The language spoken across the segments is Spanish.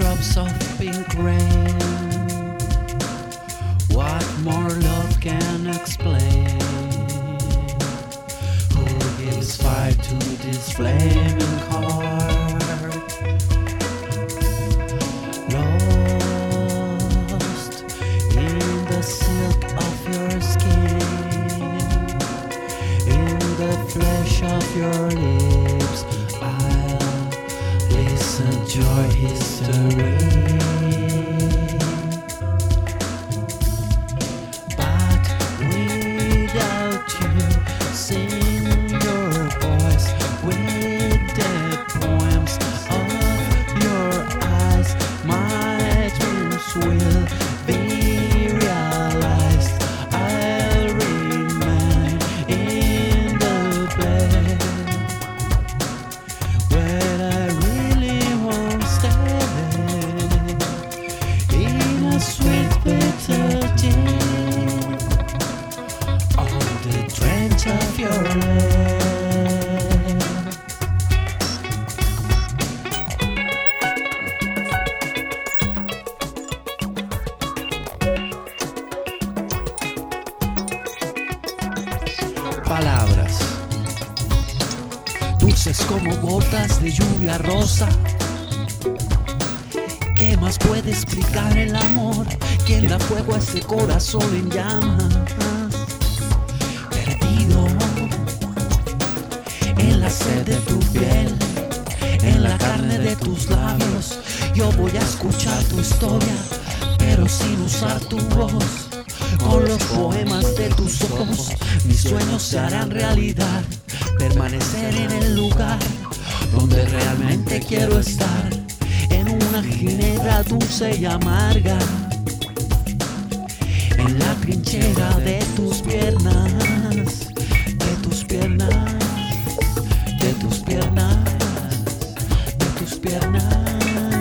drops of pink rain. What more love can explain? Who gives fire to this flaming heart? Lost in the silk of your skin, in the flesh of your lips. Your history. Palabras dulces como gotas de lluvia rosa. ¿Qué más puede explicar el amor? ¿Quién da fuego a ese corazón en llamas? Sed de tu piel, en la carne de tus labios. Yo voy a escuchar tu historia, pero sin usar tu voz. Con los poemas de tus ojos, mis sueños se harán realidad. Permanecer en el lugar donde realmente quiero estar, en una ginebra dulce y amarga, en la trinchera de time.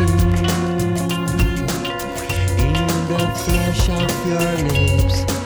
in the flesh of your lips.